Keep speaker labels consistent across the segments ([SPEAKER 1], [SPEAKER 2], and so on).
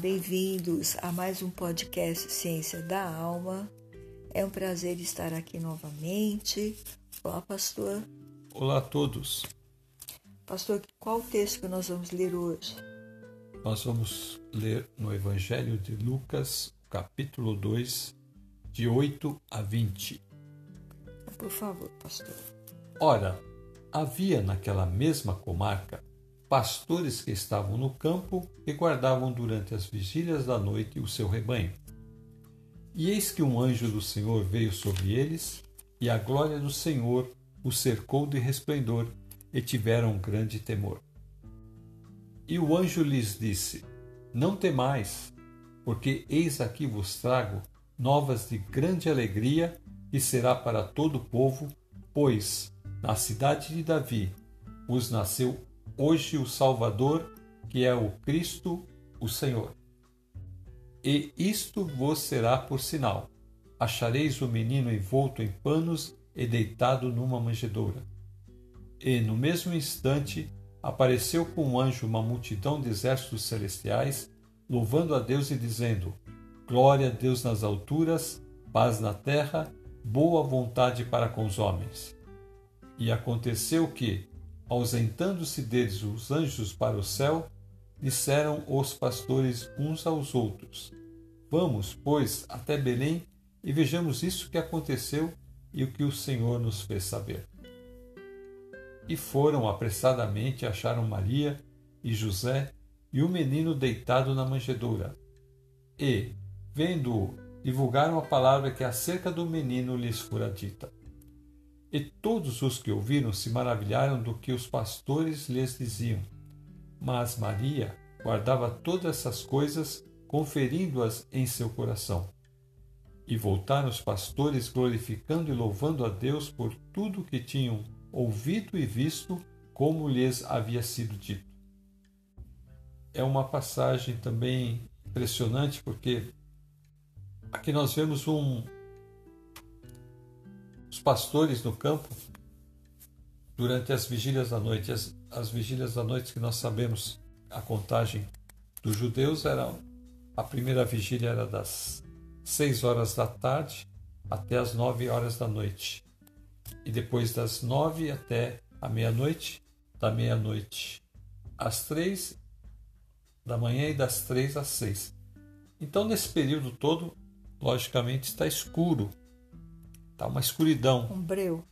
[SPEAKER 1] bem-vindos a mais um podcast Ciência da Alma. É um prazer estar aqui novamente. Olá, pastor.
[SPEAKER 2] Olá a todos.
[SPEAKER 1] Pastor, qual texto que nós vamos ler hoje?
[SPEAKER 2] Nós vamos ler no Evangelho de Lucas, capítulo 2, de 8 a 20.
[SPEAKER 1] Por favor, pastor.
[SPEAKER 2] Ora, havia naquela mesma comarca pastores que estavam no campo e guardavam durante as vigílias da noite o seu rebanho. E eis que um anjo do Senhor veio sobre eles, e a glória do Senhor os cercou de resplendor, e tiveram grande temor. E o anjo lhes disse: Não temais, porque eis aqui vos trago novas de grande alegria, que será para todo o povo, pois na cidade de Davi vos nasceu hoje o Salvador, que é o Cristo, o Senhor. E isto vos será por sinal: achareis o menino envolto em panos e deitado numa manjedoura. E no mesmo instante apareceu com um anjo uma multidão de exércitos celestiais, louvando a Deus e dizendo: Glória a Deus nas alturas, paz na terra, boa vontade para com os homens. E aconteceu que, ausentando-se deles os anjos para o céu, disseram os pastores uns aos outros: Vamos, pois, até Belém e vejamos isso que aconteceu e o que o Senhor nos fez saber. E foram apressadamente acharam Maria e José e o menino deitado na manjedoura. E, vendo-o, divulgaram a palavra que acerca do menino lhes fora dita. E todos os que ouviram se maravilharam do que os pastores lhes diziam. Mas Maria guardava todas essas coisas, conferindo-as em seu coração. E voltaram os pastores glorificando e louvando a Deus por tudo que tinham ouvido e visto, como lhes havia sido dito. É uma passagem também impressionante porque aqui nós vemos um, os pastores no campo, durante as vigílias da noite, as, as vigílias da noite que nós sabemos, a contagem dos judeus era a primeira vigília era das seis horas da tarde até as nove horas da noite e depois das nove até a meia-noite, da meia-noite às três da manhã e das três às seis. Então nesse período todo, logicamente está escuro Está uma escuridão.
[SPEAKER 1] Um breu.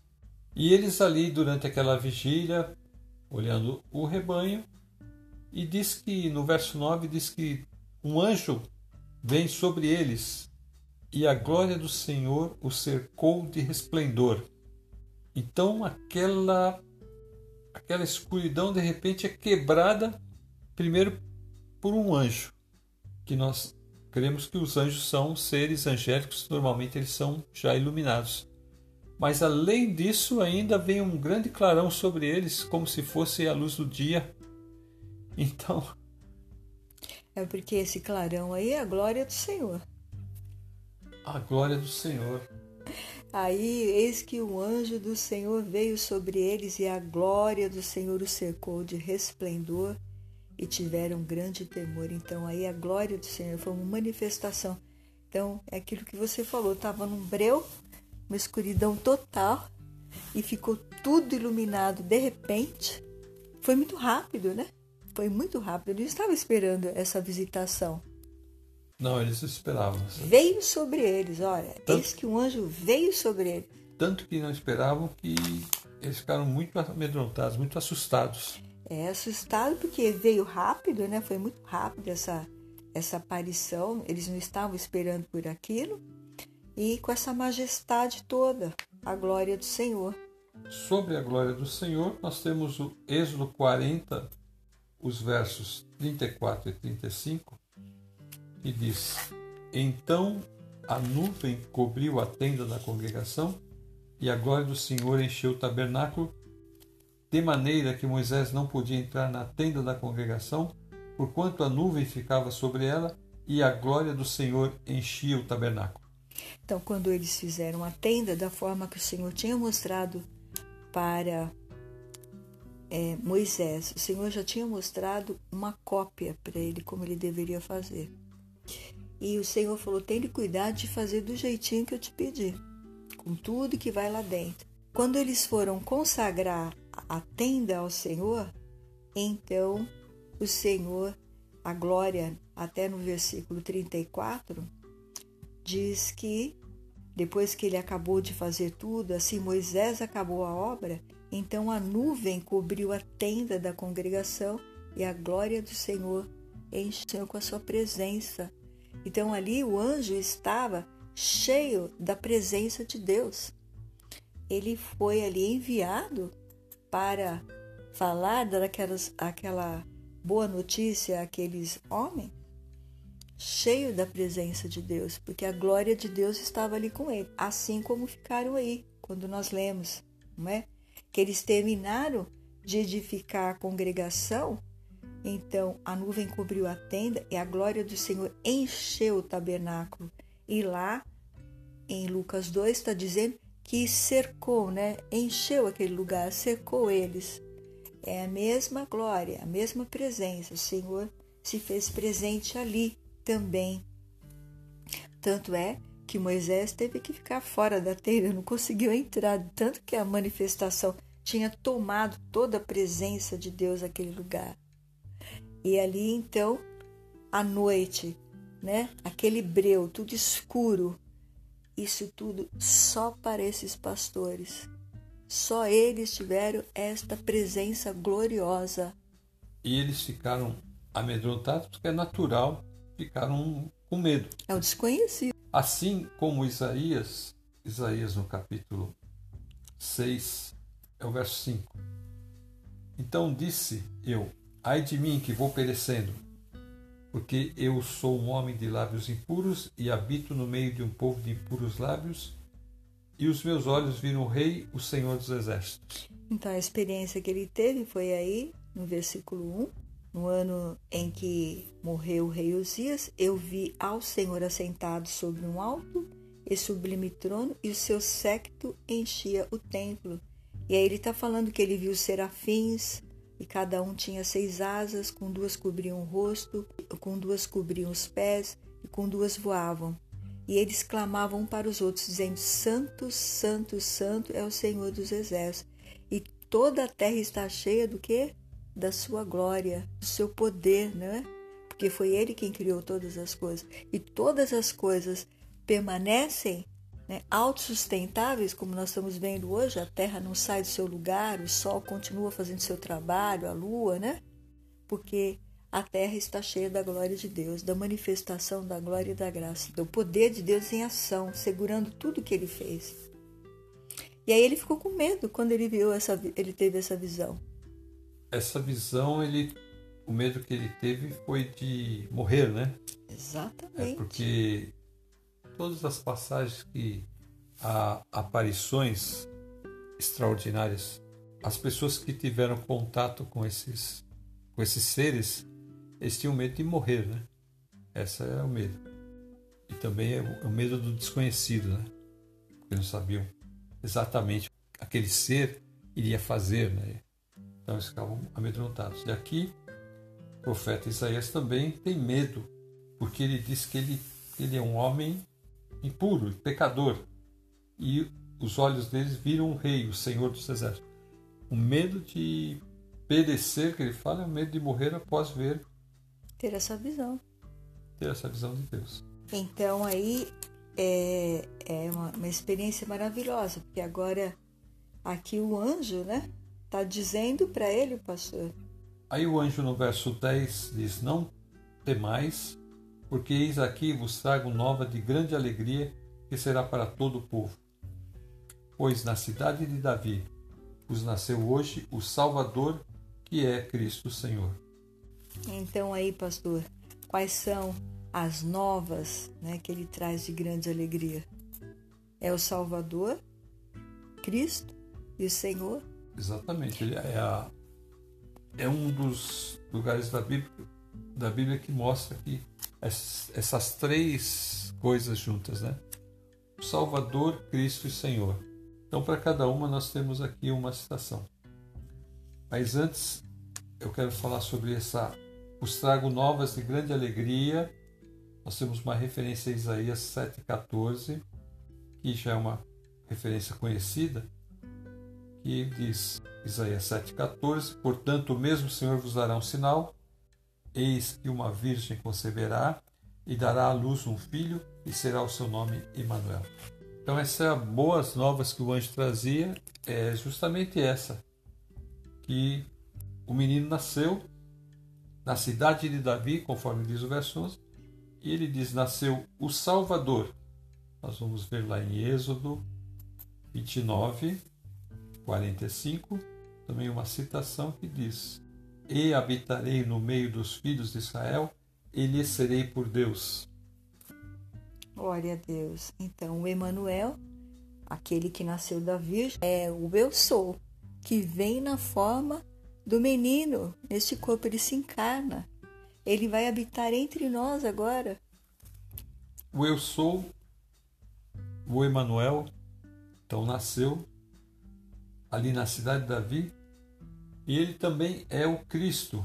[SPEAKER 2] E eles ali, durante aquela vigília, olhando o rebanho, e diz que, no verso 9, diz que um anjo vem sobre eles e a glória do Senhor o cercou de resplendor. Então aquela aquela escuridão de repente é quebrada primeiro por um anjo, que nós Cremos que os anjos são seres angélicos, normalmente eles são já iluminados. Mas além disso, ainda vem um grande clarão sobre eles, como se fosse a luz do dia. Então.
[SPEAKER 1] É porque esse clarão aí é a glória do Senhor.
[SPEAKER 2] A glória do Senhor.
[SPEAKER 1] Aí, eis que o anjo do Senhor veio sobre eles e a glória do Senhor os cercou de resplendor e tiveram grande temor. Então aí a glória do Senhor foi uma manifestação. Então é aquilo que você falou, estava num breu, uma escuridão total e ficou tudo iluminado de repente. Foi muito rápido, né? Foi muito rápido. Eu não estava esperando essa visitação.
[SPEAKER 2] Não, eles esperavam.
[SPEAKER 1] Veio sobre eles, olha, Tanto... eis que um anjo veio sobre eles.
[SPEAKER 2] Tanto que não esperavam que eles ficaram muito amedrontados, muito assustados
[SPEAKER 1] é, assustado porque veio rápido, né? Foi muito rápido essa, essa aparição. Eles não estavam esperando por aquilo. E com essa majestade toda, a glória do Senhor.
[SPEAKER 2] Sobre a glória do Senhor, nós temos o Êxodo 40, os versos 34 e 35, que diz: Então a nuvem cobriu a tenda da congregação, e a glória do Senhor encheu o tabernáculo, de maneira que Moisés não podia entrar na tenda da congregação, porquanto a nuvem ficava sobre ela e a glória do Senhor enchia o tabernáculo.
[SPEAKER 1] Então, quando eles fizeram a tenda da forma que o Senhor tinha mostrado para é, Moisés, o Senhor já tinha mostrado uma cópia para ele como ele deveria fazer. E o Senhor falou: tem cuidado de fazer do jeitinho que eu te pedi, com tudo que vai lá dentro. Quando eles foram consagrar a tenda ao Senhor, então o Senhor, a glória, até no versículo 34, diz que depois que ele acabou de fazer tudo, assim Moisés acabou a obra, então a nuvem cobriu a tenda da congregação e a glória do Senhor encheu com a sua presença. Então ali o anjo estava cheio da presença de Deus. Ele foi ali enviado para falar daquelas aquela boa notícia àqueles homens cheio da presença de Deus, porque a glória de Deus estava ali com ele, assim como ficaram aí quando nós lemos, não é? Que eles terminaram de edificar a congregação, então a nuvem cobriu a tenda e a glória do Senhor encheu o tabernáculo. E lá em Lucas 2 está dizendo que cercou, né? Encheu aquele lugar, cercou eles. É a mesma glória, a mesma presença. O Senhor se fez presente ali também. Tanto é que Moisés teve que ficar fora da tenda, não conseguiu entrar, tanto que a manifestação tinha tomado toda a presença de Deus naquele lugar. E ali então, à noite, né, aquele breu, tudo escuro, isso tudo só para esses pastores. Só eles tiveram esta presença gloriosa.
[SPEAKER 2] E eles ficaram amedrontados porque é natural ficaram com medo.
[SPEAKER 1] É o desconhecido.
[SPEAKER 2] Assim como Isaías, Isaías no capítulo 6, é o verso 5. Então disse eu: Ai de mim que vou perecendo, porque eu sou um homem de lábios impuros e habito no meio de um povo de impuros lábios, e os meus olhos viram o Rei, o Senhor dos Exércitos.
[SPEAKER 1] Então a experiência que ele teve foi aí, no versículo 1, no ano em que morreu o rei Uzias, eu vi ao Senhor assentado sobre um alto e sublime trono, e o seu séquito enchia o templo. E aí ele está falando que ele viu serafins, e cada um tinha seis asas, com duas cobriam o rosto, com duas cobriam os pés, e com duas voavam. E eles clamavam para os outros, dizendo: Santo, Santo, Santo é o Senhor dos exércitos. E toda a terra está cheia do que? da sua glória, do seu poder, né? Porque foi Ele quem criou todas as coisas. E todas as coisas permanecem né, autossustentáveis, como nós estamos vendo hoje, a Terra não sai do seu lugar, o Sol continua fazendo seu trabalho, a Lua, né? Porque a Terra está cheia da glória de Deus, da manifestação da glória e da graça, do poder de Deus em ação, segurando tudo que ele fez. E aí ele ficou com medo quando ele viu essa, ele teve essa visão
[SPEAKER 2] essa visão, ele, o medo que ele teve foi de morrer, né?
[SPEAKER 1] Exatamente.
[SPEAKER 2] É porque todas as passagens que há aparições extraordinárias, as pessoas que tiveram contato com esses, com esses seres, eles tinham medo de morrer, né? Essa é o medo. E também é o, é medo do desconhecido, né? Porque não sabiam exatamente aquele ser iria fazer, né? Então eles ficavam amedrontados. E aqui, o profeta Isaías também tem medo, porque ele diz que ele, ele é um homem impuro, pecador. E os olhos deles viram o rei, o Senhor dos Exércitos. O medo de perecer, que ele fala, é o medo de morrer após ver.
[SPEAKER 1] Ter essa visão.
[SPEAKER 2] Ter essa visão de Deus.
[SPEAKER 1] Então aí é, é uma, uma experiência maravilhosa, porque agora aqui o anjo, né? Está dizendo para ele, pastor.
[SPEAKER 2] Aí o anjo no verso 10 diz: Não temais, porque eis aqui vos trago nova de grande alegria, que será para todo o povo. Pois na cidade de Davi vos nasceu hoje o Salvador, que é Cristo Senhor.
[SPEAKER 1] Então aí, pastor, quais são as novas né, que ele traz de grande alegria? É o Salvador, Cristo e o Senhor
[SPEAKER 2] Exatamente. Ele é, a, é um dos lugares da Bíblia, da Bíblia que mostra que essas três coisas juntas, né? Salvador, Cristo e Senhor. Então, para cada uma, nós temos aqui uma citação. Mas antes, eu quero falar sobre essa. Os trago novas de grande alegria. Nós temos uma referência a Isaías 7,14, que já é uma referência conhecida, que diz, Isaías 7,14: Portanto, o mesmo Senhor vos dará um sinal, eis que uma virgem conceberá e dará à luz um filho, e será o seu nome Emanuel. Então, essas boas novas que o anjo trazia é justamente essa, que o menino nasceu na cidade de Davi, conforme diz o verso 11, e ele diz: nasceu o Salvador. Nós vamos ver lá em Êxodo 29, 45, também uma citação que diz: E habitarei no meio dos filhos de Israel, e lhe serei por Deus.
[SPEAKER 1] Glória a Deus. Então, o Emanuel, aquele que nasceu da Virgem, é o eu sou, que vem na forma do menino. Neste corpo ele se encarna. Ele vai habitar entre nós agora.
[SPEAKER 2] O eu sou, o Emanuel, então nasceu ali na cidade de Davi, e ele também é o Cristo.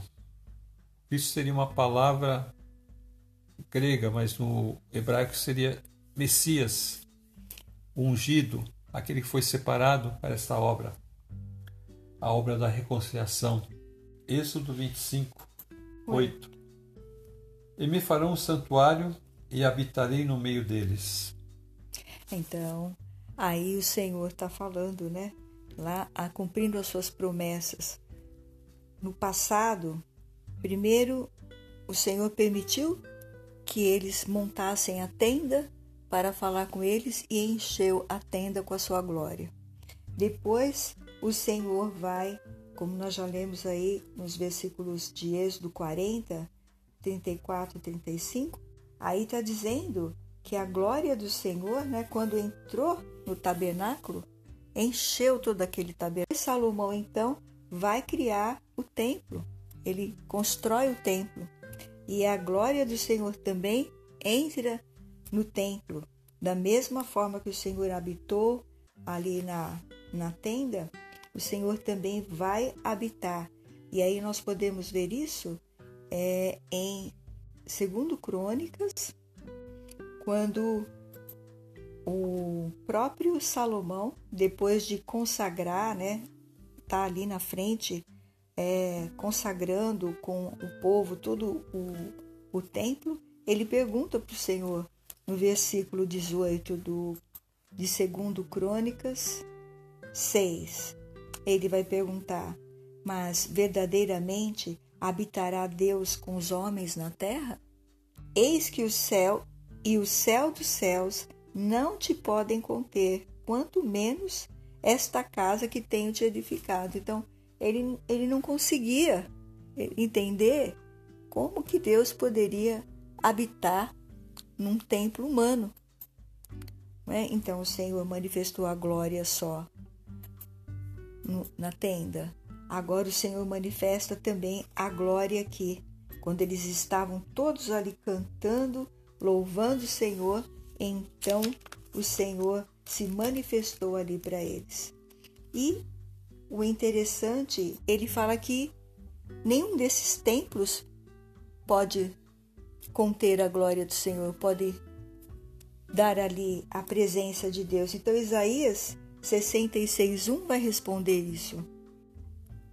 [SPEAKER 2] Cristo seria uma palavra grega, mas no hebraico seria Messias, ungido, aquele que foi separado para esta obra, a obra da reconciliação. Êxodo 25, 8. E me farão um santuário e habitarei no meio deles.
[SPEAKER 1] Então, aí o Senhor está falando, né? lá a, cumprindo as suas promessas. No passado, primeiro o Senhor permitiu que eles montassem a tenda para falar com eles e encheu a tenda com a sua glória. Depois, o Senhor vai, como nós já lemos aí nos versículos de Êxodo 40, 34 e 35, aí está dizendo que a glória do Senhor, né, quando entrou no tabernáculo, encheu todo aquele tabernáculo. Salomão então vai criar o templo. Ele constrói o templo e a glória do Senhor também entra no templo. Da mesma forma que o Senhor habitou ali na, na tenda, o Senhor também vai habitar. E aí nós podemos ver isso é, em segundo Crônicas, quando o próprio Salomão, depois de consagrar, né, tá ali na frente, é, consagrando com o povo todo o, o templo, ele pergunta para o Senhor, no versículo 18 do, de 2 Crônicas 6, ele vai perguntar: Mas verdadeiramente habitará Deus com os homens na terra? Eis que o céu e o céu dos céus não te podem conter, quanto menos esta casa que tenho te edificado. Então, ele, ele não conseguia entender como que Deus poderia habitar num templo humano. É? Então, o Senhor manifestou a glória só no, na tenda. Agora, o Senhor manifesta também a glória aqui, quando eles estavam todos ali cantando, louvando o Senhor então o Senhor se manifestou ali para eles. E o interessante, ele fala que nenhum desses templos pode conter a glória do Senhor, pode dar ali a presença de Deus. Então Isaías 66:1 vai responder isso.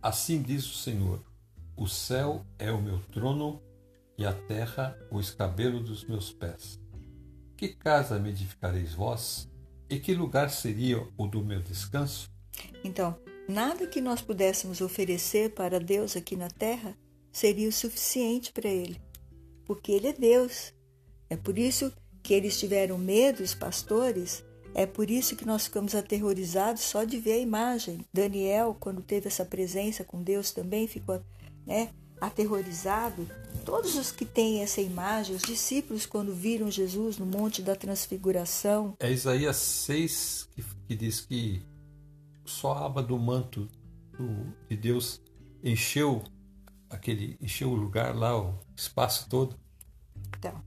[SPEAKER 2] Assim diz o Senhor: O céu é o meu trono e a terra o escabelo dos meus pés. Que casa me edificareis vós? E que lugar seria o do meu descanso?
[SPEAKER 1] Então, nada que nós pudéssemos oferecer para Deus aqui na terra seria o suficiente para Ele, porque Ele é Deus. É por isso que eles tiveram medo, os pastores, é por isso que nós ficamos aterrorizados só de ver a imagem. Daniel, quando teve essa presença com Deus, também ficou né, aterrorizado. Todos os que têm essa imagem, os discípulos, quando viram Jesus no Monte da Transfiguração.
[SPEAKER 2] É Isaías 6 que, que diz que só a aba do manto do, de Deus encheu aquele encheu o lugar lá, o espaço todo.
[SPEAKER 1] Então,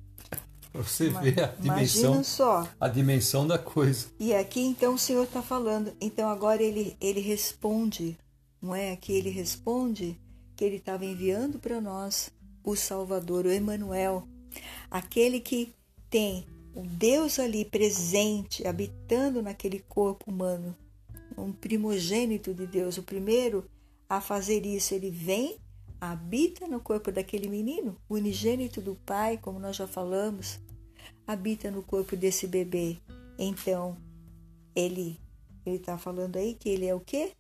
[SPEAKER 2] você ver a dimensão,
[SPEAKER 1] só.
[SPEAKER 2] a dimensão da coisa.
[SPEAKER 1] E aqui então o Senhor está falando. Então agora ele ele responde não é? Que ele responde que ele estava enviando para nós o Salvador, o Emanuel, aquele que tem o Deus ali presente, habitando naquele corpo humano, um primogênito de Deus, o primeiro a fazer isso, ele vem, habita no corpo daquele menino, unigênito do Pai, como nós já falamos, habita no corpo desse bebê. Então, ele ele está falando aí que ele é o quê?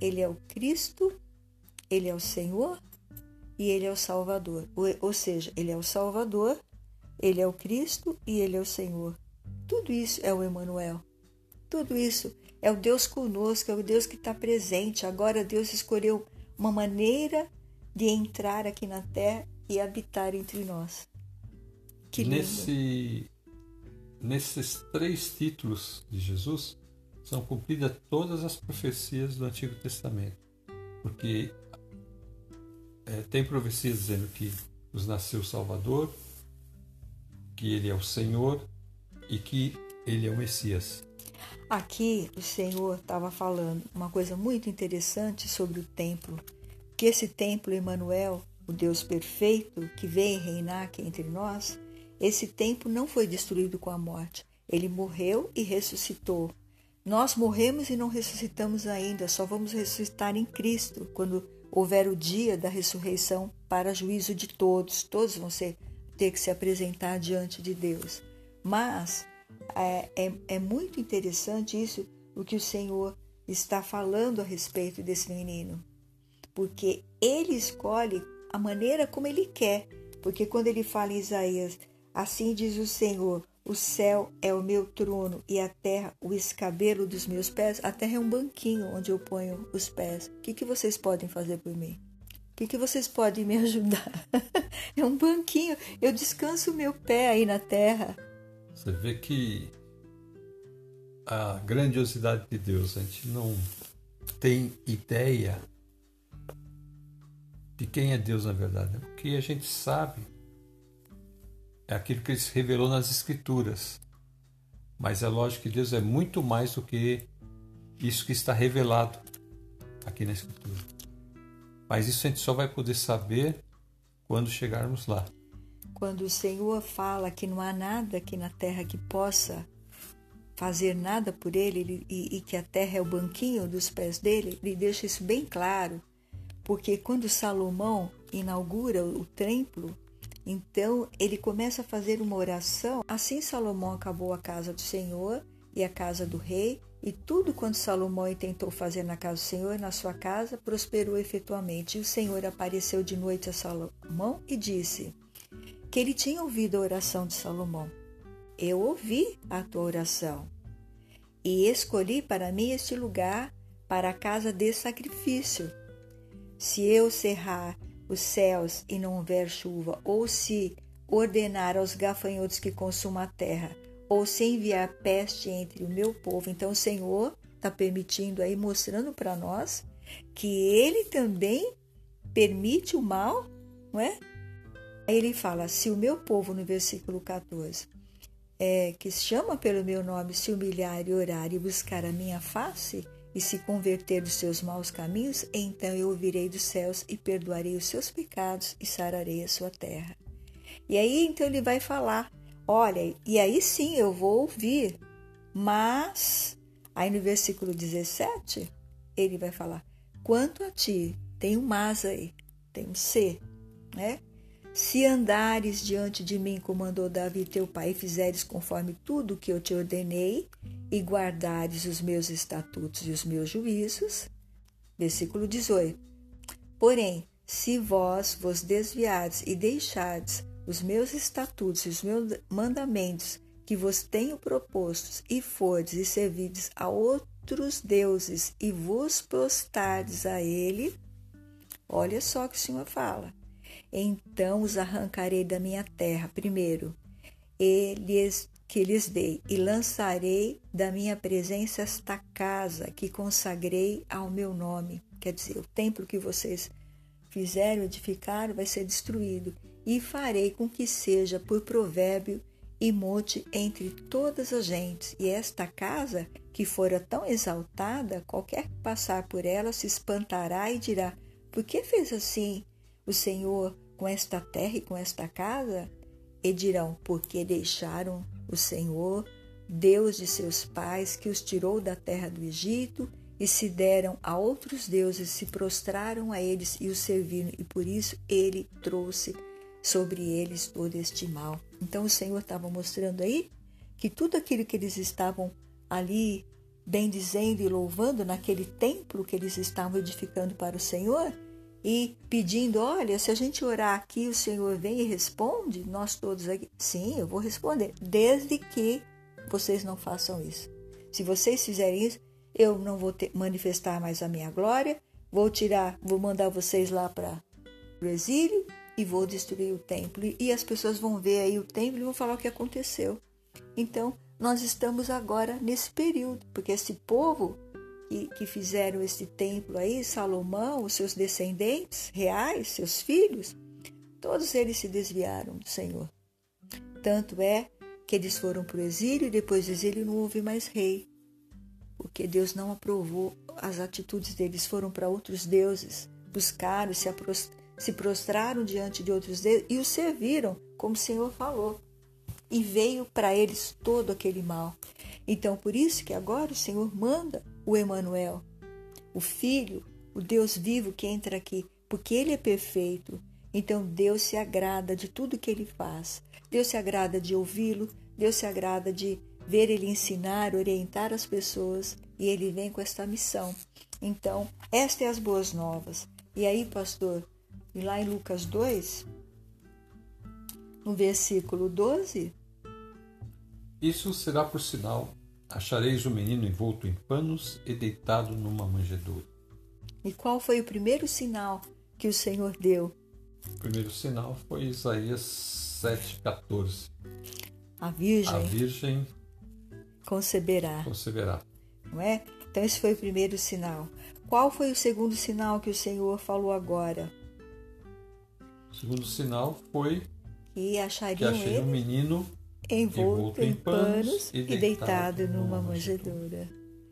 [SPEAKER 1] Ele é o Cristo, ele é o Senhor e ele é o Salvador. Ou, seja, ele é o Salvador, ele é o Cristo e ele é o Senhor. Tudo isso é o Emanuel. Tudo isso é o Deus conosco, é o Deus que está presente. Agora Deus escolheu uma maneira de entrar aqui na terra e habitar entre nós.
[SPEAKER 2] Que lindo. Nesse, nesses três títulos de Jesus são cumpridas todas as profecias do Antigo Testamento. Porque é, tem profecia dizendo que nos nasceu o Salvador, que ele é o Senhor e que ele é o Messias.
[SPEAKER 1] Aqui o Senhor estava falando uma coisa muito interessante sobre o templo, que esse templo Emanuel, o Deus perfeito que vem reinar aqui entre nós, esse templo não foi destruído com a morte. Ele morreu e ressuscitou. Nós morremos e não ressuscitamos ainda, só vamos ressuscitar em Cristo quando houver o dia da ressurreição para juízo de todos. Todos vão ser, ter que se apresentar diante de Deus. Mas é, é, é muito interessante isso, o que o Senhor está falando a respeito desse menino, porque ele escolhe a maneira como ele quer. Porque quando ele fala em Isaías, assim diz o Senhor: o céu é o meu trono e a terra o escabelo dos meus pés. A terra é um banquinho onde eu ponho os pés. O que, que vocês podem fazer por mim? O que, que vocês podem me ajudar? é um banquinho. Eu descanso o meu pé aí na terra.
[SPEAKER 2] Você vê que a grandiosidade de Deus, a gente não tem ideia de quem é Deus na verdade. O que a gente sabe é aquilo que ele se revelou nas Escrituras. Mas é lógico que Deus é muito mais do que isso que está revelado aqui na Escritura. Mas isso a gente só vai poder saber quando chegarmos lá.
[SPEAKER 1] Quando o Senhor fala que não há nada aqui na terra que possa fazer nada por ele, e, e que a terra é o banquinho dos pés dele, ele deixa isso bem claro. Porque quando Salomão inaugura o templo, então ele começa a fazer uma oração. Assim Salomão acabou a casa do Senhor e a casa do rei, e tudo quanto Salomão tentou fazer na casa do Senhor na sua casa prosperou efetuamente. E o Senhor apareceu de noite a Salomão e disse que ele tinha ouvido a oração de Salomão. Eu ouvi a tua oração e escolhi para mim este lugar para a casa de sacrifício. Se eu cerrar os céus e não houver chuva, ou se ordenar aos gafanhotos que consumam a terra, ou se enviar peste entre o meu povo. Então o Senhor está permitindo aí, mostrando para nós que Ele também permite o mal, não é? Aí ele fala: se o meu povo, no versículo 14, é, que chama pelo meu nome, se humilhar e orar e buscar a minha face, e se converter dos seus maus caminhos, então eu ouvirei dos céus e perdoarei os seus pecados e sararei a sua terra. E aí então ele vai falar: olha, e aí sim eu vou ouvir, mas. Aí no versículo 17, ele vai falar: quanto a ti, tem um mas aí, tem um se, né? Se andares diante de mim, como mandou Davi teu pai, e fizeres conforme tudo o que eu te ordenei, e guardares os meus estatutos e os meus juízos. Versículo 18. Porém, se vós vos desviardes e deixardes os meus estatutos e os meus mandamentos que vos tenho propostos, e fordes e servides a outros deuses e vos prostardes a ele, olha só o que o Senhor fala. Então os arrancarei da minha terra, primeiro, e lhes que lhes dei, e lançarei da minha presença esta casa que consagrei ao meu nome. Quer dizer, o templo que vocês fizeram edificar vai ser destruído, e farei com que seja por provérbio e monte entre todas as gentes. E esta casa, que fora tão exaltada, qualquer que passar por ela se espantará e dirá: Por que fez assim o Senhor com esta terra e com esta casa? E dirão: Porque deixaram o Senhor, Deus de seus pais, que os tirou da terra do Egito, e se deram a outros deuses, se prostraram a eles e os serviram, e por isso ele trouxe sobre eles todo este mal. Então o Senhor estava mostrando aí que tudo aquilo que eles estavam ali bendizendo e louvando naquele templo que eles estavam edificando para o Senhor e pedindo: olha, se a gente orar aqui, o Senhor vem e responde, nós todos aqui. Sim, eu vou responder, desde que vocês não façam isso. Se vocês fizerem isso, eu não vou ter, manifestar mais a minha glória, vou tirar, vou mandar vocês lá para o exílio e vou destruir o templo. E as pessoas vão ver aí o templo e vão falar o que aconteceu. Então, nós estamos agora nesse período, porque esse povo que, fizeram esse templo aí, Salomão, os seus descendentes reais, seus filhos, todos eles se desviaram do Senhor. Tanto é que eles foram para o exílio e depois do exílio não houve mais rei, porque Deus não aprovou as atitudes deles, foram para outros deuses, buscaram, se se prostraram diante de outros deuses e os serviram, como o Senhor falou. E veio para eles todo aquele mal. Então, por isso que agora o Senhor manda o Emanuel, o Filho, o Deus vivo que entra aqui, porque ele é perfeito. Então Deus se agrada de tudo que ele faz. Deus se agrada de ouvi-lo, Deus se agrada de ver ele ensinar, orientar as pessoas, e ele vem com esta missão. Então, estas é as boas novas. E aí, pastor, e lá em Lucas 2, no versículo 12.
[SPEAKER 2] Isso será por sinal: achareis o menino envolto em panos e deitado numa manjedoura.
[SPEAKER 1] E qual foi o primeiro sinal que o Senhor deu?
[SPEAKER 2] O primeiro sinal foi Isaías 7,14.
[SPEAKER 1] A Virgem,
[SPEAKER 2] A Virgem
[SPEAKER 1] conceberá.
[SPEAKER 2] conceberá.
[SPEAKER 1] Não é? Então, esse foi o primeiro sinal. Qual foi o segundo sinal que o Senhor falou agora?
[SPEAKER 2] O segundo sinal foi
[SPEAKER 1] E achariam
[SPEAKER 2] que achei
[SPEAKER 1] ele
[SPEAKER 2] um menino
[SPEAKER 1] envolto em
[SPEAKER 2] panos e
[SPEAKER 1] deitado numa manjedoura.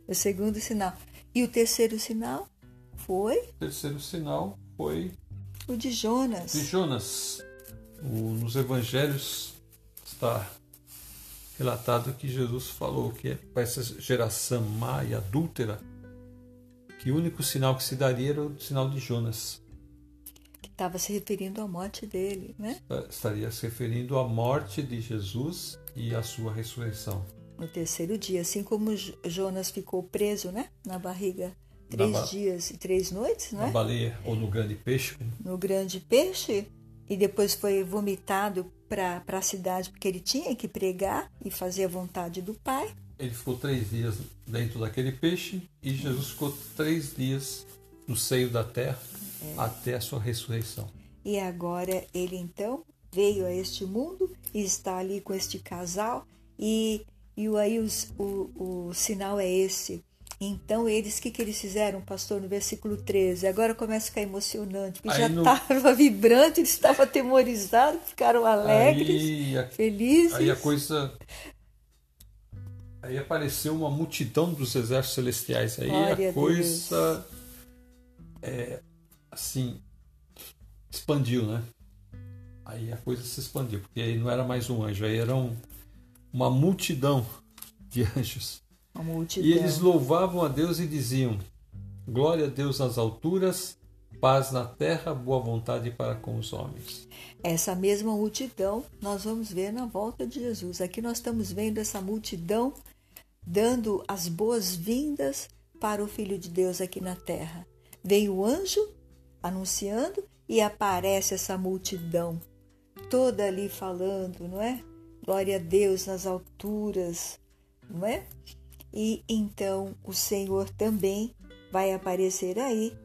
[SPEAKER 1] O segundo sinal. E o terceiro sinal foi
[SPEAKER 2] O terceiro sinal foi
[SPEAKER 1] o de Jonas.
[SPEAKER 2] de Jonas. O- nos evangelhos está relatado que Jesus falou que é para essa geração má e adúltera que o único sinal que se daria era o sinal de Jonas.
[SPEAKER 1] Estava se referindo à morte dele, né?
[SPEAKER 2] Estaria se referindo à morte de Jesus e à sua ressurreição.
[SPEAKER 1] No terceiro dia, assim como Jo- Jonas ficou preso, né? Na barriga três
[SPEAKER 2] ba-
[SPEAKER 1] dias e três noites,
[SPEAKER 2] Na
[SPEAKER 1] né?
[SPEAKER 2] baleia ou no grande peixe,
[SPEAKER 1] No grande peixe e depois foi vomitado para a cidade porque ele tinha que pregar e fazer a vontade do Pai.
[SPEAKER 2] ele ficou três dias dentro daquele peixe e Jesus ficou três dias no seio da terra até a sua ressurreição.
[SPEAKER 1] E agora ele então veio a este mundo e está ali com este casal e, e aí os- o, o sinal é esse. Então eles, o que, que eles fizeram, pastor, no versículo 13? Agora começa a ficar emocionante, porque
[SPEAKER 2] Aí
[SPEAKER 1] já
[SPEAKER 2] no-
[SPEAKER 1] estava vibrante, eles estavam atemorizados, ficaram alegres,
[SPEAKER 2] Aí a,
[SPEAKER 1] felizes.
[SPEAKER 2] aí a coisa. Aí apareceu uma multidão dos exércitos celestiais. Aí
[SPEAKER 1] Glória a
[SPEAKER 2] a coisa. É, assim. Expandiu, né? Aí a coisa se expandiu, porque aí não era mais um anjo, aí era um- uma multidão de anjos.
[SPEAKER 1] Multidão.
[SPEAKER 2] E eles louvavam a Deus e diziam: Glória a Deus nas alturas, paz na terra, boa vontade para com os homens.
[SPEAKER 1] Essa mesma multidão nós vamos ver na volta de Jesus. Aqui nós estamos vendo essa multidão dando as boas-vindas para o Filho de Deus aqui na terra. Vem o anjo anunciando e aparece essa multidão toda ali falando, não é? Glória a Deus nas alturas, não é? E então o Senhor também vai aparecer aí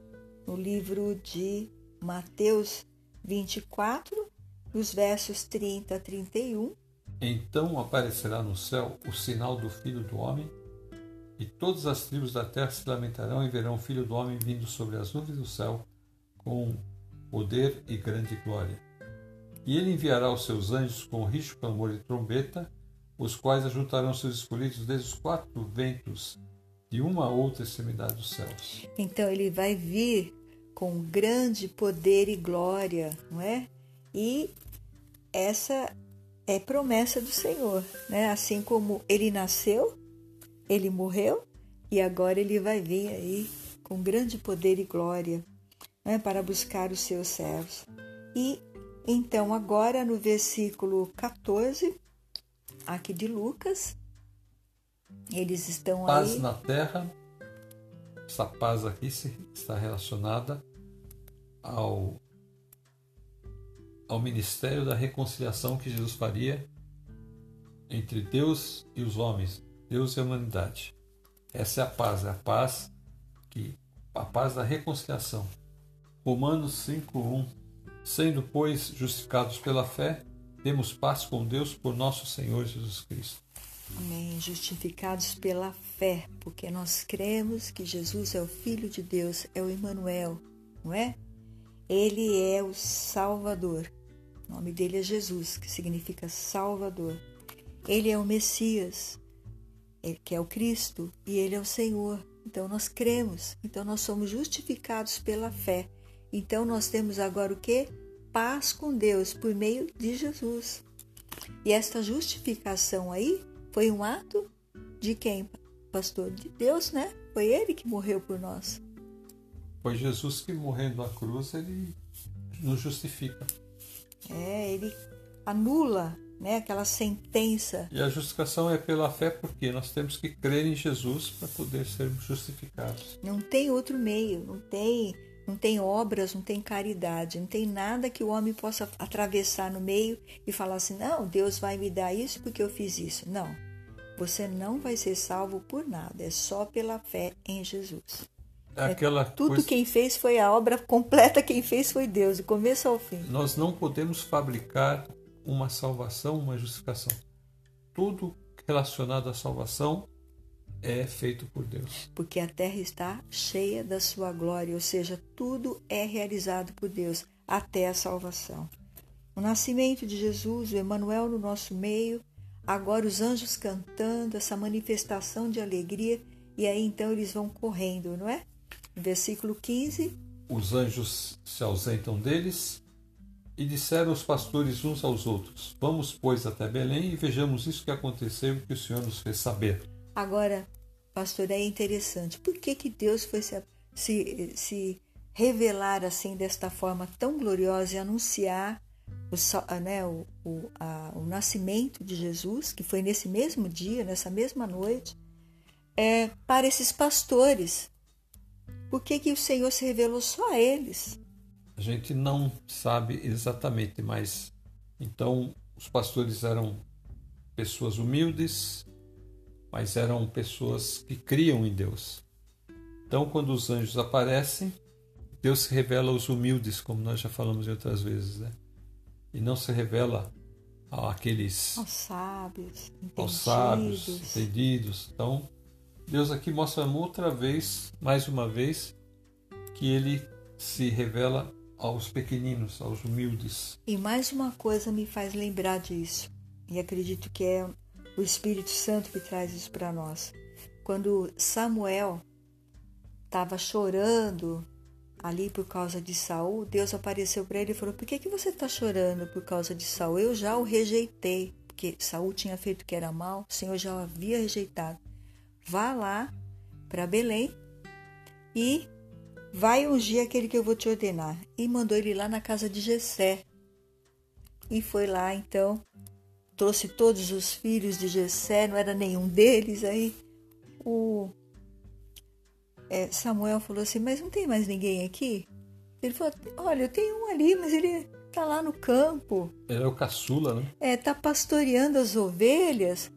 [SPEAKER 1] no livro de Mateus 24, nos versos 30 a 31.
[SPEAKER 2] Então aparecerá no céu o sinal do Filho do Homem, e todas as tribos da terra se lamentarão e verão o Filho do Homem vindo sobre as nuvens do céu com poder e grande glória. E ele enviará os seus anjos com rijo, clamor e trombeta, os quais ajuntarão seus escolhidos desde os quatro ventos de uma outra extremidade dos céus.
[SPEAKER 1] Então ele vai vir com grande poder e glória, não é? E essa é promessa do Senhor, né? Assim como ele nasceu, ele morreu e agora ele vai vir aí com grande poder e glória né? para buscar os seus servos. E então, agora no versículo 14, aqui de Lucas, eles estão
[SPEAKER 2] paz
[SPEAKER 1] aí.
[SPEAKER 2] Paz na terra, essa paz aqui está relacionada ao, ao ministério da reconciliação que Jesus faria entre Deus e os homens, Deus e a humanidade. Essa é a paz, é a paz que a paz da reconciliação. Romanos 5:1 Sendo, pois, justificados pela fé, temos paz com Deus por nosso Senhor Jesus Cristo.
[SPEAKER 1] Amém. Justificados pela fé, porque nós cremos que Jesus é o Filho de Deus, é o Emmanuel, não é? Ele é o Salvador. O nome dele é Jesus, que significa Salvador. Ele é o Messias, que é o Cristo, e ele é o Senhor. Então nós cremos, então nós somos justificados pela fé. Então nós temos agora o que? Paz com Deus por meio de Jesus. E esta justificação aí foi um ato de quem? Pastor de Deus, né? Foi ele que morreu por nós.
[SPEAKER 2] Foi Jesus que morrendo na cruz, ele nos justifica.
[SPEAKER 1] É, ele anula né, aquela sentença.
[SPEAKER 2] E a justificação é pela fé, porque nós temos que crer em Jesus para poder sermos justificados.
[SPEAKER 1] Não tem outro meio, não tem não tem obras, não tem caridade, não tem nada que o homem possa atravessar no meio e falar assim: não, Deus vai me dar isso porque eu fiz isso. Não. Você não vai ser salvo por nada, é só pela fé em Jesus.
[SPEAKER 2] É aquela
[SPEAKER 1] tudo
[SPEAKER 2] coisa...
[SPEAKER 1] quem fez foi a obra completa, quem fez foi Deus, do começo ao fim.
[SPEAKER 2] Nós não podemos fabricar uma salvação, uma justificação. Tudo relacionado à salvação é feito por Deus.
[SPEAKER 1] Porque a terra está cheia da sua glória, ou seja, tudo é realizado por Deus até a salvação. O nascimento de Jesus, o Emanuel no nosso meio, agora os anjos cantando, essa manifestação de alegria, e aí então eles vão correndo, não é? Versículo 15.
[SPEAKER 2] Os anjos se ausentam deles e disseram os pastores uns aos outros: Vamos, pois, até Belém e vejamos isso que aconteceu e que o Senhor nos fez saber.
[SPEAKER 1] Agora, pastor, é interessante. Por que, que Deus foi se, se, se revelar assim desta forma tão gloriosa e anunciar o, né, o, o, a, o nascimento de Jesus, que foi nesse mesmo dia, nessa mesma noite, é, para esses pastores? Por que, que o Senhor se revelou só a eles?
[SPEAKER 2] A gente não sabe exatamente, mas então os pastores eram pessoas humildes, mas eram pessoas que criam em Deus. Então, quando os anjos aparecem, Deus se revela aos humildes, como nós já falamos em outras vezes, né? E não se revela àqueles
[SPEAKER 1] aos sábios, entendidos.
[SPEAKER 2] aos sábios, entendidos. Então, Deus aqui mostra outra vez, mais uma vez, que ele se revela aos pequeninos, aos humildes.
[SPEAKER 1] E mais uma coisa me faz lembrar disso, e acredito que é o Espírito Santo que traz isso para nós. Quando Samuel estava chorando ali por causa de Saul, Deus apareceu para ele e falou: Por que, que você está chorando por causa de Saul? Eu já o rejeitei, porque Saul tinha feito o que era mal, o Senhor já o havia rejeitado. Vá lá para Belém e vai ungir aquele que eu vou te ordenar. E mandou ele lá na casa de Jessé. E foi lá então trouxe todos os filhos de Jessé, não era nenhum deles. Aí o é, Samuel falou assim, mas não tem mais ninguém aqui? Ele falou, olha, eu tenho um ali, mas ele tá lá no campo.
[SPEAKER 2] Ele é o caçula, né?
[SPEAKER 1] É, tá pastoreando as ovelhas.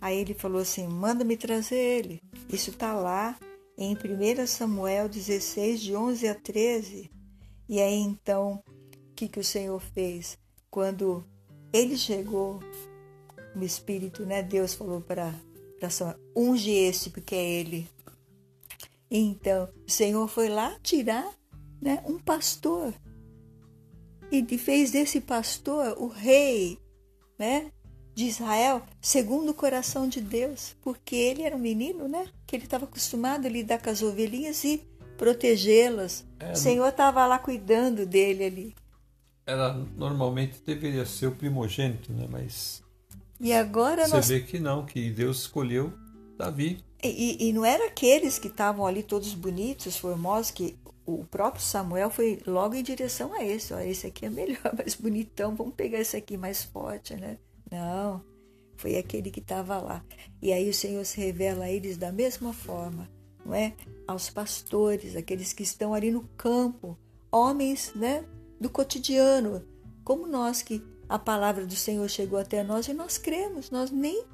[SPEAKER 1] Aí ele falou assim, manda me trazer ele. Isso tá lá em 1 Samuel 16, de 11 a 13. E aí então, o que, que o Senhor fez? Quando ele chegou o Espírito, né? Deus falou para Samuel, unge esse porque é ele. Então, o Senhor foi lá tirar né, um pastor. e fez desse pastor o rei, né? De Israel, segundo o coração de Deus, porque ele era um menino, né? Que ele estava acostumado a lidar com as ovelhinhas e protegê-las. É, o Senhor estava lá cuidando dele ali.
[SPEAKER 2] Era normalmente deveria ser o primogênito, né? Mas
[SPEAKER 1] e agora
[SPEAKER 2] você nós... vê que não, que Deus escolheu Davi.
[SPEAKER 1] E, e, não eram aqueles que estavam ali todos bonitos, formosos, que o próprio Samuel foi logo em direção a esse. Ó, esse aqui é melhor, mais bonitão, vamos pegar esse aqui mais forte, né? Não, foi aquele que estava lá. E aí o Senhor se revela a eles da mesma forma, não é? Aos pastores, aqueles que estão ali no campo, homens, né? Do cotidiano, como nós que a palavra do Senhor chegou até nós e nós cremos, nós nem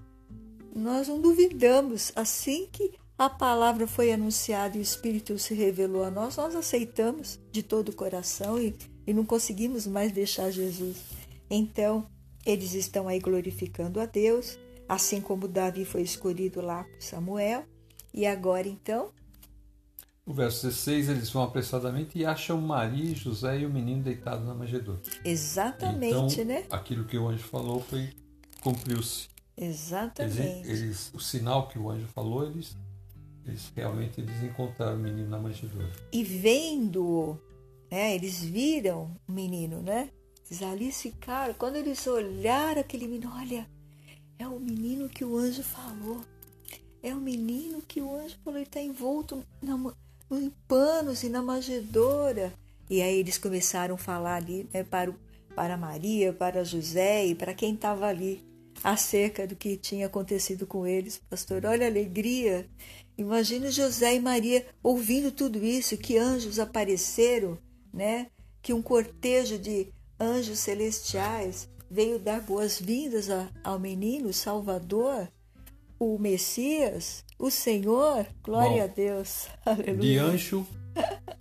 [SPEAKER 1] nós não duvidamos. Assim que a palavra foi anunciada e o Espírito se revelou a nós, nós aceitamos de todo o coração e, e não conseguimos mais deixar Jesus. Então, eles estão aí glorificando a Deus, assim como Davi foi escolhido lá por Samuel. E agora, então,
[SPEAKER 2] o verso 16, eles vão apressadamente e acham Maria José e o menino deitado na manjedoura.
[SPEAKER 1] Exatamente,
[SPEAKER 2] então,
[SPEAKER 1] né?
[SPEAKER 2] Aquilo que o anjo falou foi cumpriu-se.
[SPEAKER 1] Exatamente.
[SPEAKER 2] Eles, eles, o sinal que o anjo falou, eles, eles realmente eles encontraram o menino na manjedoura.
[SPEAKER 1] E vendo, né? Eles viram o menino, né? Eles ali ficaram. Quando eles olharam aquele menino, olha, é o menino que o anjo falou. É o menino que o anjo falou, ele está envolto na, em panos e na manjedoura. E aí eles começaram a falar ali né, para, o, para Maria, para José e para quem estava ali acerca do que tinha acontecido com eles. Pastor, olha a alegria. Imagina José e Maria ouvindo tudo isso, que anjos apareceram, né? Que um cortejo de anjos celestiais veio dar boas-vindas ao menino Salvador, o Messias, o Senhor, glória Bom, a Deus. Aleluia.
[SPEAKER 2] De anjo,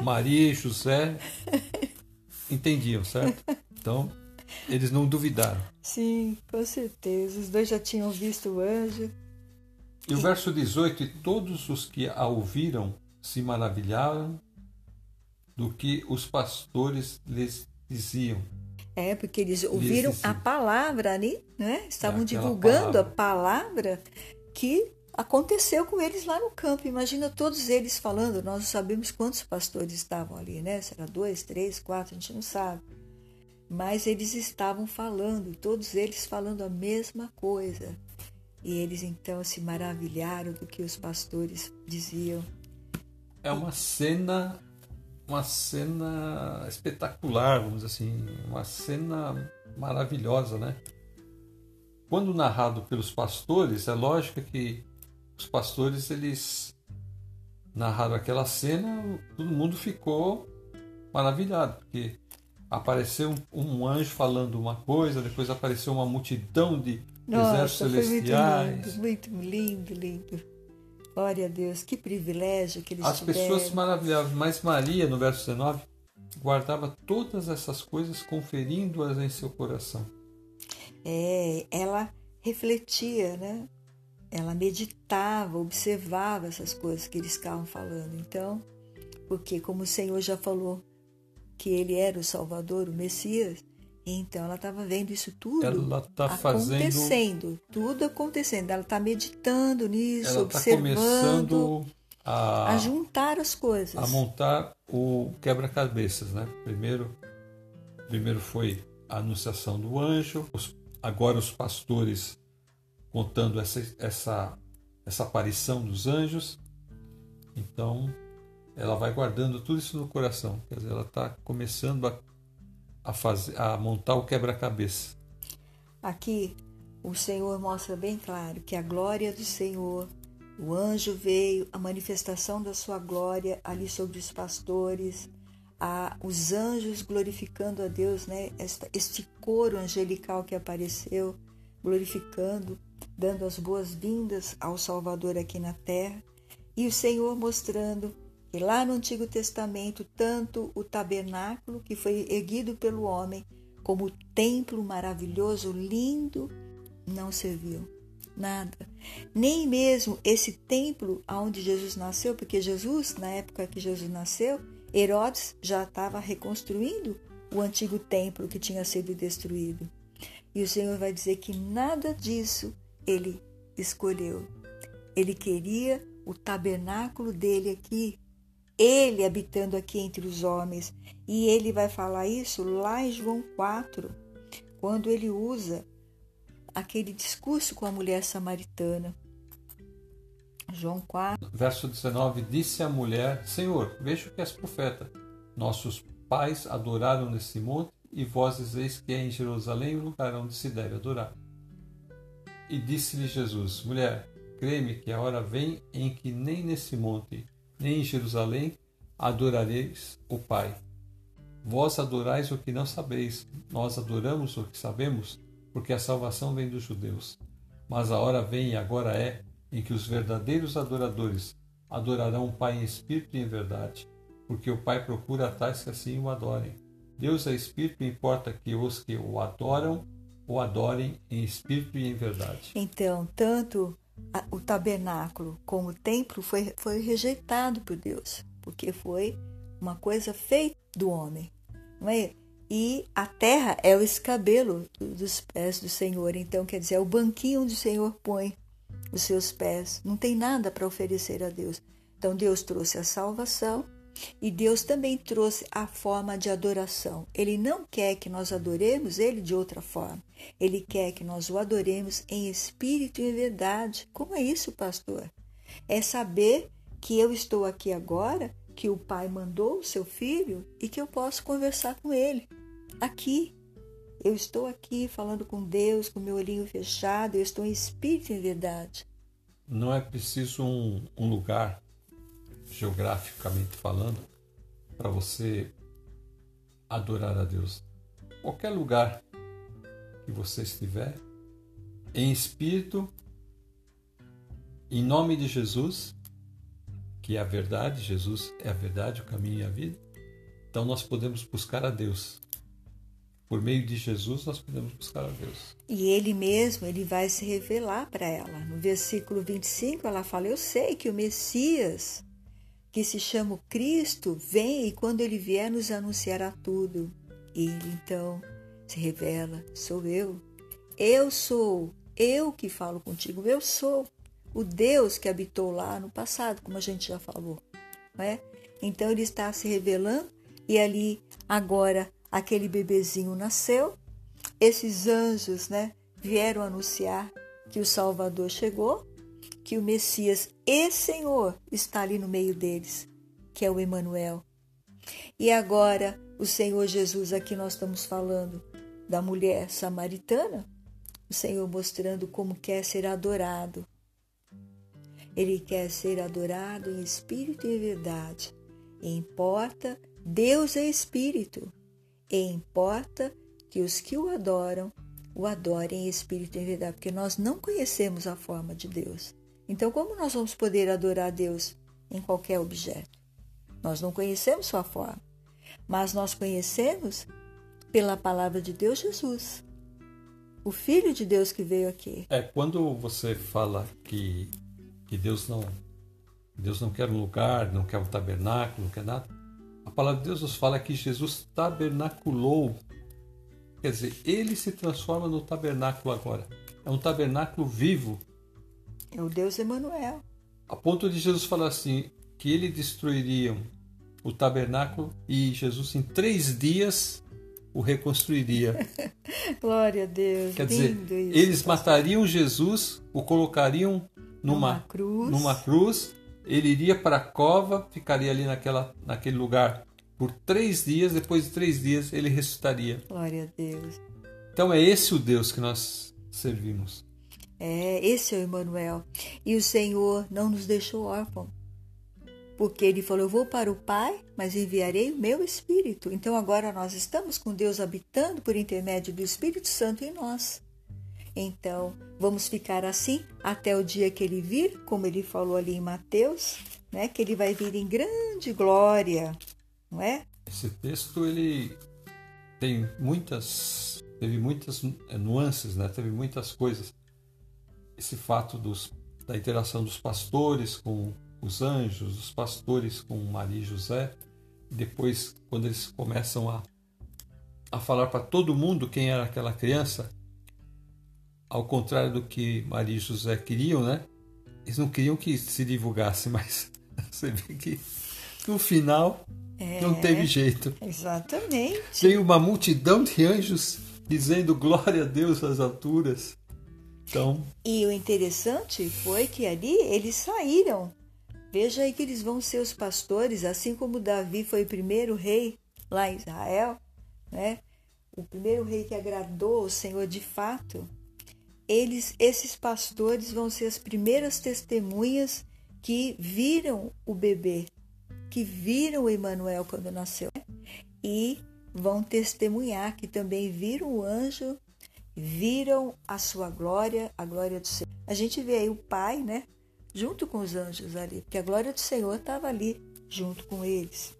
[SPEAKER 2] Maria e José entendiam, certo? Então, eles não duvidaram.
[SPEAKER 1] Sim, com certeza. Os dois já tinham visto o anjo.
[SPEAKER 2] E o verso 18: E todos os que a ouviram se maravilharam do que os pastores lhes diziam.
[SPEAKER 1] É, porque eles ouviram a palavra ali, né? Estavam é divulgando palavra. a palavra que aconteceu com eles lá no campo. Imagina todos eles falando. Nós não sabemos quantos pastores estavam ali, né? Será dois, três, quatro, a gente não sabe. Mas eles estavam falando, todos eles falando a mesma coisa. E eles então se maravilharam do que os pastores diziam.
[SPEAKER 2] É uma cena, uma cena espetacular, vamos dizer assim, uma cena maravilhosa, né? Quando narrado pelos pastores, é lógico que os pastores eles narraram aquela cena, todo mundo ficou maravilhado, porque apareceu um, anjo falando uma coisa, depois apareceu uma multidão de Nossa, exércitos celestiais.
[SPEAKER 1] Muito lindo, muito lindo, lindo. Glória a Deus, que privilégio que eles
[SPEAKER 2] As
[SPEAKER 1] tiveram.
[SPEAKER 2] pessoas se maravilhavam, mas Maria, no verso 19, guardava todas essas coisas, conferindo-as em seu coração.
[SPEAKER 1] É, ela refletia, né? ela meditava, observava essas coisas que eles estavam falando. Então, porque como o Senhor já falou que ele era o Salvador, o Messias, então ela estava vendo isso tudo
[SPEAKER 2] ela tá
[SPEAKER 1] acontecendo,
[SPEAKER 2] fazendo...
[SPEAKER 1] tudo acontecendo. Ela está meditando nisso, ela tá observando,
[SPEAKER 2] a...
[SPEAKER 1] a juntar as coisas,
[SPEAKER 2] a montar o quebra-cabeças, né? Primeiro, primeiro foi a anunciação do anjo, os, agora os pastores contando essa, essa, essa aparição dos anjos. Então, ela vai guardando tudo isso no coração. Quer dizer, ela está começando a, a, fazer, a montar o quebra-cabeça.
[SPEAKER 1] Aqui, o Senhor mostra bem claro que a glória do Senhor, o anjo veio, a manifestação da sua glória ali sobre os pastores, a, os anjos glorificando a Deus, né? Esta, este coro angelical que apareceu, glorificando dando as boas-vindas ao Salvador aqui na terra, e o Senhor mostrando que lá no Antigo Testamento, tanto o tabernáculo que foi erguido pelo homem, como o templo maravilhoso, lindo, não serviu nada. Nem mesmo esse templo onde Jesus nasceu, porque Jesus, na época que Jesus nasceu, Herodes já estava reconstruindo o antigo templo que tinha sido destruído. E o Senhor vai dizer que nada disso ele escolheu. Ele queria o tabernáculo dele aqui, ele habitando aqui entre os homens. E ele vai falar isso lá em João 4, quando ele usa aquele discurso com a mulher samaritana. João 4.
[SPEAKER 2] Verso 19: Disse a mulher: Senhor, vejo que és profeta. Nossos pais adoraram nesse monte, e vós dizeis que é em Jerusalém o lugar onde se deve adorar. E disse-lhe Jesus: Mulher, crê-me que a hora vem em que nem nesse monte, nem em Jerusalém adorareis o Pai. Vós adorais o que não sabeis, nós adoramos o que sabemos, porque a salvação vem dos judeus. Mas a hora vem e agora é em que os verdadeiros adoradores adorarão o Pai em espírito e em verdade, porque o Pai procura tais que assim o adorem. Deus é espírito e importa que os que o adoram o adorem em espírito e em verdade.
[SPEAKER 1] Então, tanto o tabernáculo como o templo foi, foi rejeitado por Deus, porque foi uma coisa feita do homem, não é? E a terra é o escabelo dos pés do Senhor, então quer dizer, é o banquinho onde o Senhor põe os seus pés, não tem nada para oferecer a Deus. Então Deus trouxe a salvação e Deus também trouxe a forma de adoração. Ele não quer que nós adoremos Ele de outra forma. Ele quer que nós o adoremos em espírito e em verdade. Como é isso, pastor? É saber que eu estou aqui agora, que o Pai mandou o seu filho e que eu posso conversar com ele. Aqui, eu estou aqui falando com Deus, com meu olhinho fechado, eu estou em espírito e em verdade.
[SPEAKER 2] Não é preciso um, um lugar, geograficamente falando, para você adorar a Deus. Qualquer lugar que você estiver, em espírito, em nome de Jesus, que é a verdade, Jesus é a verdade, o caminho e a vida, então nós podemos buscar a Deus por meio de Jesus nós podemos buscar a Deus.
[SPEAKER 1] E ele mesmo, ele vai se revelar para ela. No versículo 25, ela fala: "Eu sei que o Messias, que se chama Cristo, vem e quando ele vier nos anunciará tudo." E ele então se revela: "Sou eu. Eu sou, eu que falo contigo. Eu sou o Deus que habitou lá no passado, como a gente já falou, não é? Então ele está se revelando e ali agora aquele bebezinho nasceu, esses anjos, né, vieram anunciar que o Salvador chegou, que o Messias e Senhor está ali no meio deles, que é o Emanuel. E agora o Senhor Jesus aqui nós estamos falando da mulher samaritana, o Senhor mostrando como quer ser adorado. Ele quer ser adorado em espírito e verdade. E importa, Deus é espírito. E importa que os que o adoram o adorem em espírito e verdade, porque nós não conhecemos a forma de Deus. Então, como nós vamos poder adorar Deus em qualquer objeto? Nós não conhecemos sua forma, mas nós conhecemos pela palavra de Deus Jesus, o Filho de Deus que veio aqui.
[SPEAKER 2] É, quando você fala que, que Deus não Deus não quer um lugar, não quer um tabernáculo, não quer nada, palavra de Deus nos fala que Jesus tabernaculou. Quer dizer, ele se transforma no tabernáculo agora. É um tabernáculo vivo.
[SPEAKER 1] É o Deus Emanuel.
[SPEAKER 2] A ponto de Jesus falar assim, que ele destruiria o tabernáculo e Jesus em três dias o reconstruiria.
[SPEAKER 1] Glória a Deus.
[SPEAKER 2] Quer dizer, isso, eles pastor. matariam Jesus, o colocariam numa,
[SPEAKER 1] numa cruz.
[SPEAKER 2] numa cruz ele iria para a cova, ficaria ali naquela, naquele lugar por três dias, depois de três dias ele ressuscitaria.
[SPEAKER 1] Glória a Deus.
[SPEAKER 2] Então é esse o Deus que nós servimos.
[SPEAKER 1] É, esse é o Emmanuel. E o Senhor não nos deixou órfãos. Porque ele falou: Eu vou para o Pai, mas enviarei o meu Espírito. Então agora nós estamos com Deus habitando por intermédio do Espírito Santo em nós. Então, vamos ficar assim até o dia que ele vir, como ele falou ali em Mateus, né? Que ele vai vir em grande glória, não é?
[SPEAKER 2] Esse texto ele tem muitas, teve muitas eh, nuances, né? Teve muitas coisas. Esse fato dos, da interação dos pastores com os anjos, dos pastores com Maria e José, depois quando eles começam a a falar para todo mundo quem era aquela criança, ao contrário do que Maria e José queriam, né? Eles não queriam que se divulgasse, mas você vê que no final é, não teve jeito.
[SPEAKER 1] Exatamente.
[SPEAKER 2] Veio uma multidão de anjos dizendo glória a Deus nas alturas. Então...
[SPEAKER 1] E o interessante foi que ali eles saíram. Veja aí que eles vão ser os pastores, assim como Davi foi o primeiro rei lá em Israel né? O primeiro rei que agradou o Senhor de fato, eles, esses pastores vão ser as primeiras testemunhas que viram o bebê, que viram o Emanuel quando nasceu e vão testemunhar que também viram o anjo, viram a sua glória, a glória do Senhor. A gente vê aí o Pai, né, junto com os anjos ali, porque a glória do Senhor estava ali junto com eles,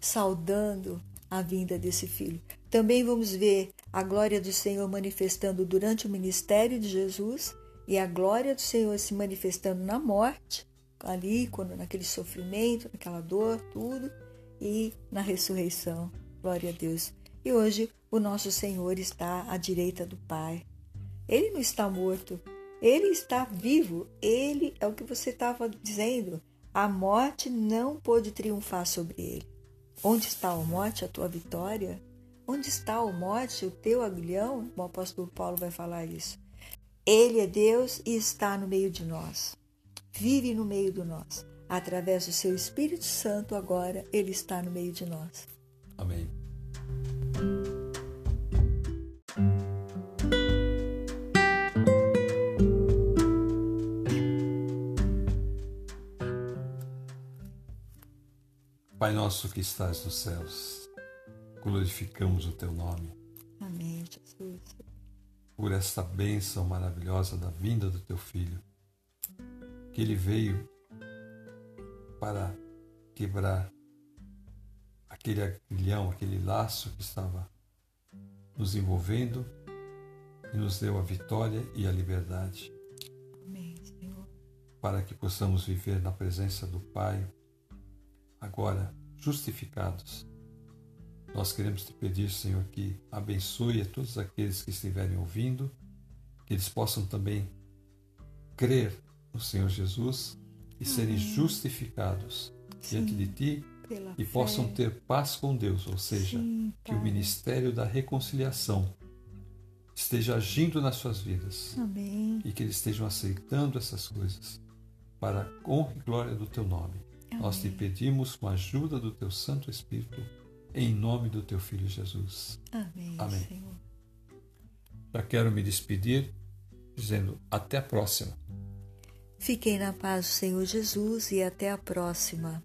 [SPEAKER 1] saudando a vinda desse filho. Também vamos ver a glória do Senhor manifestando durante o ministério de Jesus e a glória do Senhor se manifestando na morte, ali, quando naquele sofrimento, naquela dor, tudo, e na ressurreição. Glória a Deus. E hoje o nosso Senhor está à direita do Pai. Ele não está morto, ele está vivo. Ele é o que você estava dizendo. A morte não pôde triunfar sobre ele. Onde está, a morte, a tua vitória? Onde está, a morte, o teu aguilhão? O apóstolo Paulo vai falar isso. Ele é Deus e está no meio de nós. Vive no meio de nós. Através do seu Espírito Santo, agora, ele está no meio de nós.
[SPEAKER 2] Amém. Pai nosso que estás nos céus, glorificamos o teu nome.
[SPEAKER 1] Amém, Jesus.
[SPEAKER 2] Por esta bênção maravilhosa da vinda do teu filho, que ele veio para quebrar aquele agrilhão, aquele laço que estava nos envolvendo e nos deu a vitória e a liberdade.
[SPEAKER 1] Amém, Senhor.
[SPEAKER 2] Para que possamos viver na presença do Pai agora justificados. Nós queremos te pedir, Senhor, que abençoe a todos aqueles que estiverem ouvindo, que eles possam também crer no Senhor Jesus e serem justificados Sim, diante de ti e fé. possam ter paz com Deus, ou seja, Sim, que o ministério da reconciliação esteja agindo nas suas vidas
[SPEAKER 1] Amém.
[SPEAKER 2] e que eles estejam aceitando essas coisas para a honra e glória do teu nome. Amém. Nós te pedimos com a ajuda do teu Santo Espírito, em nome do teu Filho Jesus.
[SPEAKER 1] Amém. Amém. Senhor.
[SPEAKER 2] Já quero me despedir dizendo até a próxima.
[SPEAKER 1] Fiquem na paz do Senhor Jesus e até a próxima.